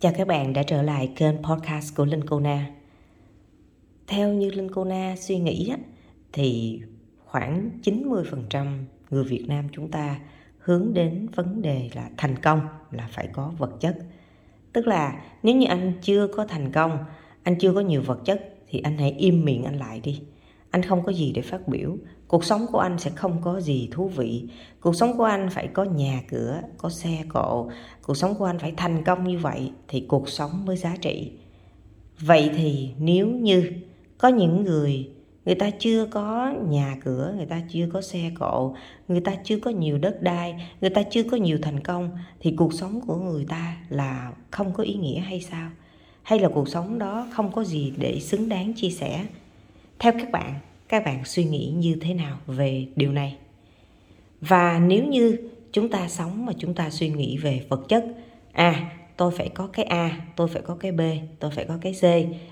Chào các bạn đã trở lại kênh podcast của Linh Cô Na. Theo như Linh Cô Na suy nghĩ thì khoảng 90% người Việt Nam chúng ta hướng đến vấn đề là thành công là phải có vật chất. Tức là nếu như anh chưa có thành công, anh chưa có nhiều vật chất thì anh hãy im miệng anh lại đi. Anh không có gì để phát biểu, cuộc sống của anh sẽ không có gì thú vị. Cuộc sống của anh phải có nhà cửa, có xe cộ, cuộc sống của anh phải thành công như vậy thì cuộc sống mới giá trị. Vậy thì nếu như có những người người ta chưa có nhà cửa người ta chưa có xe cộ người ta chưa có nhiều đất đai người ta chưa có nhiều thành công thì cuộc sống của người ta là không có ý nghĩa hay sao hay là cuộc sống đó không có gì để xứng đáng chia sẻ theo các bạn các bạn suy nghĩ như thế nào về điều này? Và nếu như chúng ta sống mà chúng ta suy nghĩ về vật chất à tôi phải có cái a, tôi phải có cái b, tôi phải có cái c,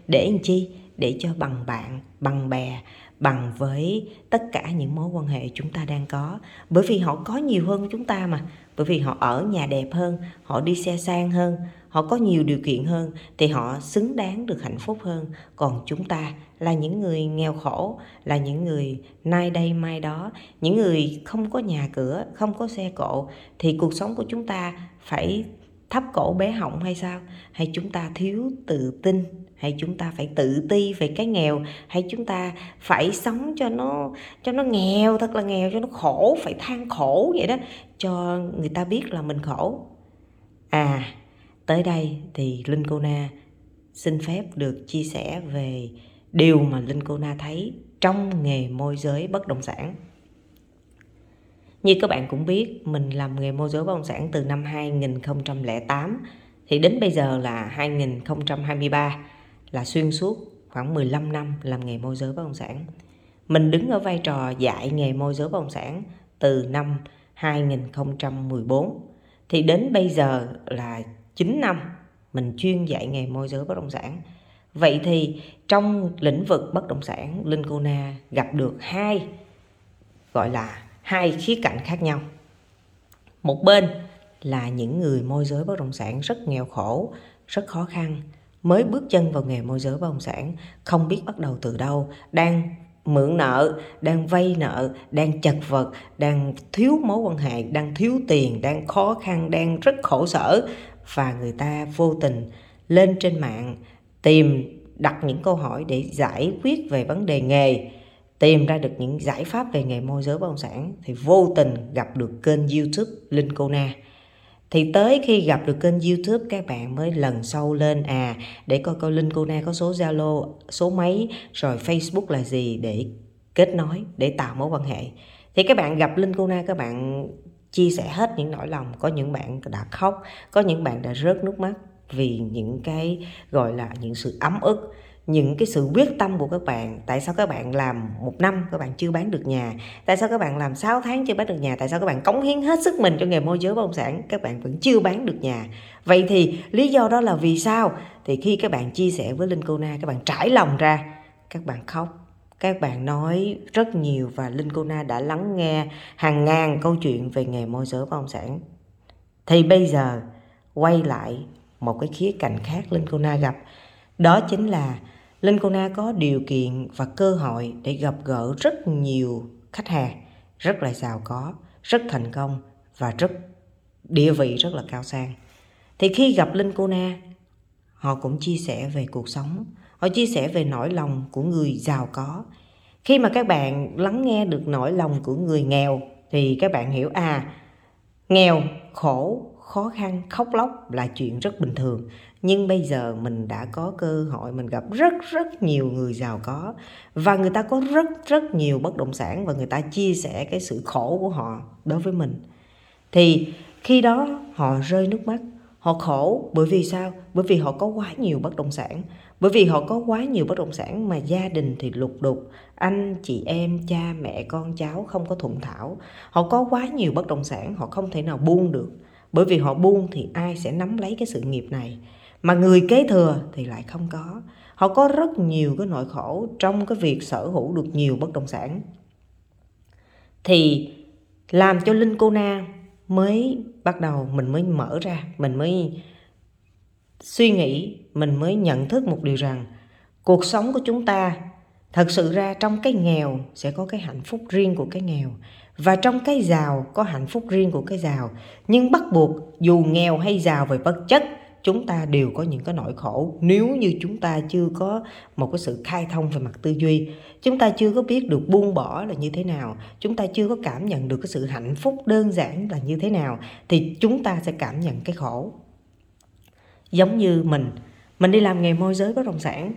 để làm chi? Để cho bằng bạn, bằng bè bằng với tất cả những mối quan hệ chúng ta đang có. Bởi vì họ có nhiều hơn chúng ta mà. Bởi vì họ ở nhà đẹp hơn, họ đi xe sang hơn, họ có nhiều điều kiện hơn, thì họ xứng đáng được hạnh phúc hơn. Còn chúng ta là những người nghèo khổ, là những người nay đây mai đó, những người không có nhà cửa, không có xe cộ, thì cuộc sống của chúng ta phải thấp cổ bé họng hay sao? Hay chúng ta thiếu tự tin? Hay chúng ta phải tự ti về cái nghèo? Hay chúng ta phải sống cho nó cho nó nghèo, thật là nghèo, cho nó khổ, phải than khổ vậy đó, cho người ta biết là mình khổ. À tới đây thì linh cô na xin phép được chia sẻ về điều mà linh cô na thấy trong nghề môi giới bất động sản như các bạn cũng biết, mình làm nghề môi giới bất động sản từ năm 2008 thì đến bây giờ là 2023 là xuyên suốt khoảng 15 năm làm nghề môi giới bất động sản. Mình đứng ở vai trò dạy nghề môi giới bất động sản từ năm 2014 thì đến bây giờ là 9 năm mình chuyên dạy nghề môi giới bất động sản. Vậy thì trong lĩnh vực bất động sản, Linh Cô Na gặp được hai gọi là hai khía cạnh khác nhau. Một bên là những người môi giới bất động sản rất nghèo khổ, rất khó khăn, mới bước chân vào nghề môi giới bất động sản, không biết bắt đầu từ đâu, đang mượn nợ, đang vay nợ, đang chật vật, đang thiếu mối quan hệ, đang thiếu tiền, đang khó khăn, đang rất khổ sở. Và người ta vô tình lên trên mạng tìm, đặt những câu hỏi để giải quyết về vấn đề nghề tìm ra được những giải pháp về nghề môi giới bất động sản thì vô tình gặp được kênh youtube linh cô na. Thì tới khi gặp được kênh youtube, các bạn mới lần sâu lên à để coi coi linh cô na có số zalo, số máy, rồi facebook là gì để kết nối, để tạo mối quan hệ. Thì các bạn gặp linh cô na, các bạn chia sẻ hết những nỗi lòng. Có những bạn đã khóc, có những bạn đã rớt nước mắt vì những cái, gọi là, những sự ấm ức những cái sự quyết tâm của các bạn. Tại sao các bạn làm một năm, các bạn chưa bán được nhà? Tại sao các bạn làm 6 tháng chưa bán được nhà? Tại sao các bạn cống hiến hết sức mình cho nghề môi giới bất động sản? Các bạn vẫn chưa bán được nhà. Vậy thì lý do đó là vì sao? Thì khi các bạn chia sẻ với linh cô na các bạn trải lòng ra, các bạn khóc. Các bạn nói rất nhiều và linh cô na đã lắng nghe hàng ngàn câu chuyện về nghề môi giới bất động sản. Thì bây giờ quay lại một cái khía cạnh khác linh cô na gặp. Đó chính là Linh Cô có điều kiện và cơ hội để gặp gỡ rất nhiều khách hàng rất là giàu có, rất thành công và rất địa vị rất là cao sang. Thì khi gặp Linh Cô Na, họ cũng chia sẻ về cuộc sống, họ chia sẻ về nỗi lòng của người giàu có. Khi mà các bạn lắng nghe được nỗi lòng của người nghèo thì các bạn hiểu à, nghèo, khổ, khó khăn, khóc lóc là chuyện rất bình thường. Nhưng bây giờ mình đã có cơ hội mình gặp rất rất nhiều người giàu có. Và người ta có rất rất nhiều bất động sản và người ta chia sẻ cái sự khổ của họ đối với mình. Thì khi đó họ rơi nước mắt họ khổ bởi vì sao? Bởi vì họ có quá nhiều bất động sản. Bởi vì họ có quá nhiều bất động sản mà gia đình thì lục đục. Anh chị em cha mẹ con cháu không có thuận thảo. Họ có quá nhiều bất động sản họ không thể nào buông được bởi vì họ buông thì ai sẽ nắm lấy cái sự nghiệp này? Mà người kế thừa thì lại không có. Họ có rất nhiều cái nỗi khổ trong cái việc sở hữu được nhiều bất động sản. Thì làm cho linh cô na mới bắt đầu mình mới mở ra, mình mới suy nghĩ, mình mới nhận thức một điều rằng cuộc sống của chúng ta thật sự ra trong cái nghèo sẽ có cái hạnh phúc riêng của cái nghèo. Và trong cái giàu có hạnh phúc riêng của cái giàu. Nhưng bắt buộc dù nghèo hay giàu về vật chất, chúng ta đều có những cái nỗi khổ. Nếu như chúng ta chưa có một cái sự khai thông về mặt tư duy, chúng ta chưa có biết được buông bỏ là như thế nào, chúng ta chưa có cảm nhận được cái sự hạnh phúc đơn giản là như thế nào, thì chúng ta sẽ cảm nhận cái khổ. Giống như mình mình đi làm nghề môi giới bất động sản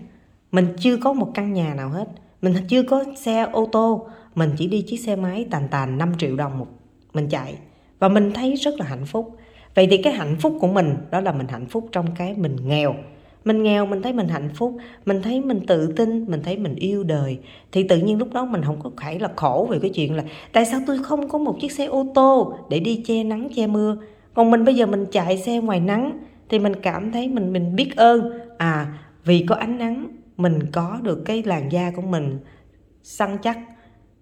mình chưa có một căn nhà nào hết. Mình chưa có xe, ô tô. Mình chỉ đi chiếc xe máy tàn tàn 5 triệu đồng một, mình chạy. Và mình thấy rất là hạnh phúc. Vậy thì cái hạnh phúc của mình, đó là mình hạnh phúc trong cái mình nghèo. Mình nghèo, mình thấy mình hạnh phúc. Mình thấy mình tự tin, mình thấy mình yêu đời. Thì tự nhiên lúc đó mình không có phải là khổ về cái chuyện là, tại sao tôi không có một chiếc xe ô tô để đi che nắng, che mưa? Còn mình bây giờ mình chạy xe ngoài nắng thì mình cảm thấy mình mình biết ơn. À vì có ánh nắng mình có được cái làn da của mình săn chắc.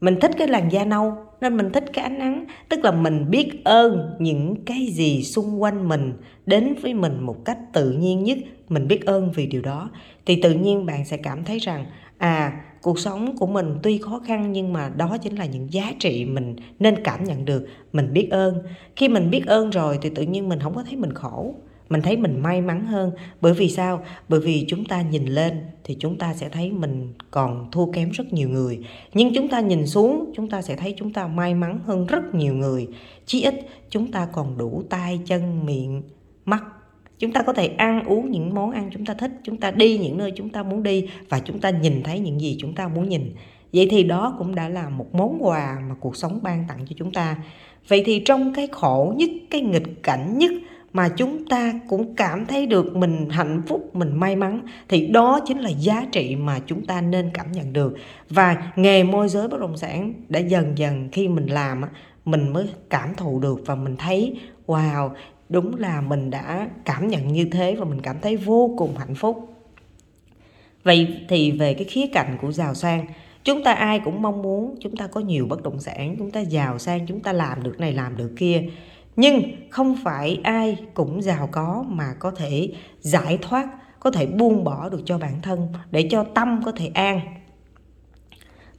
Mình thích cái làn da nâu, nên mình thích cái ánh nắng. Tức là mình biết ơn những cái gì xung quanh mình, đến với mình một cách tự nhiên nhất. Mình biết ơn vì điều đó. Thì tự nhiên bạn sẽ cảm thấy rằng à cuộc sống của mình tuy khó khăn nhưng mà đó chính là những giá trị mình nên cảm nhận được, mình biết ơn. Khi mình biết ơn rồi thì tự nhiên mình không có thấy mình khổ mình thấy mình may mắn hơn bởi vì sao bởi vì chúng ta nhìn lên thì chúng ta sẽ thấy mình còn thua kém rất nhiều người nhưng chúng ta nhìn xuống chúng ta sẽ thấy chúng ta may mắn hơn rất nhiều người chí ít chúng ta còn đủ tay chân miệng mắt chúng ta có thể ăn uống những món ăn chúng ta thích chúng ta đi những nơi chúng ta muốn đi và chúng ta nhìn thấy những gì chúng ta muốn nhìn vậy thì đó cũng đã là một món quà mà cuộc sống ban tặng cho chúng ta vậy thì trong cái khổ nhất cái nghịch cảnh nhất mà chúng ta cũng cảm thấy được mình hạnh phúc, mình may mắn, thì đó chính là giá trị mà chúng ta nên cảm nhận được. Và nghề môi giới bất động sản đã dần dần khi mình làm mình mới cảm thụ được và mình thấy, wow, đúng là mình đã cảm nhận như thế và mình cảm thấy vô cùng hạnh phúc. Vậy thì về cái khía cạnh của giàu sang, chúng ta ai cũng mong muốn chúng ta có nhiều bất động sản, chúng ta giàu sang, chúng ta làm được này, làm được kia nhưng không phải ai cũng giàu có mà có thể giải thoát, có thể buông bỏ được cho bản thân để cho tâm có thể an.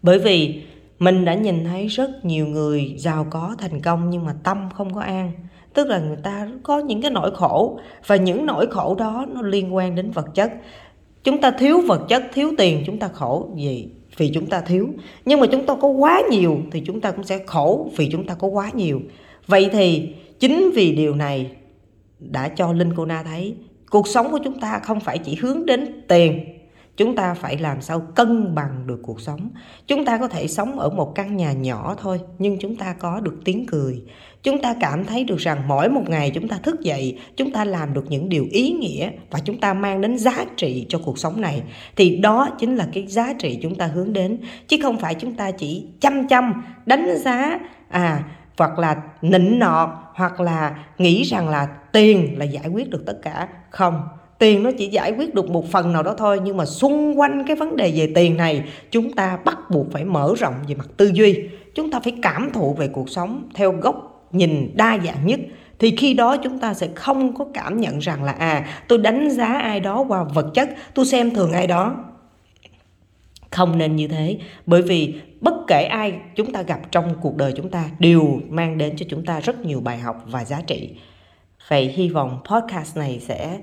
Bởi vì mình đã nhìn thấy rất nhiều người giàu có thành công nhưng mà tâm không có an. Tức là người ta có những cái nỗi khổ và những nỗi khổ đó nó liên quan đến vật chất. Chúng ta thiếu vật chất, thiếu tiền, chúng ta khổ gì vì chúng ta thiếu. Nhưng mà chúng ta có quá nhiều thì chúng ta cũng sẽ khổ vì chúng ta có quá nhiều. Vậy thì chính vì điều này đã cho linh cô na thấy cuộc sống của chúng ta không phải chỉ hướng đến tiền. Chúng ta phải làm sao cân bằng được cuộc sống. Chúng ta có thể sống ở một căn nhà nhỏ thôi, nhưng chúng ta có được tiếng cười. Chúng ta cảm thấy được rằng mỗi một ngày chúng ta thức dậy, chúng ta làm được những điều ý nghĩa và chúng ta mang đến giá trị cho cuộc sống này. Thì đó chính là cái giá trị chúng ta hướng đến. Chứ không phải chúng ta chỉ chăm chăm, đánh giá à hoặc là nịnh nọt, hoặc là nghĩ rằng là tiền là giải quyết được tất cả. Không, tiền nó chỉ giải quyết được một phần nào đó thôi, nhưng mà xung quanh cái vấn đề về tiền này, chúng ta bắt buộc phải mở rộng về mặt tư duy. Chúng ta phải cảm thụ về cuộc sống theo góc nhìn đa dạng nhất. Thì khi đó chúng ta sẽ không có cảm nhận rằng là à tôi đánh giá ai đó qua vật chất, tôi xem thường ai đó không nên như thế. Bởi vì bất kể ai chúng ta gặp trong cuộc đời chúng ta đều mang đến cho chúng ta rất nhiều bài học và giá trị. Vậy hy vọng podcast này sẽ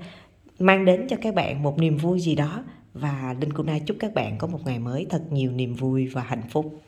mang đến cho các bạn một niềm vui gì đó. Và Linh nay chúc các bạn có một ngày mới thật nhiều niềm vui và hạnh phúc.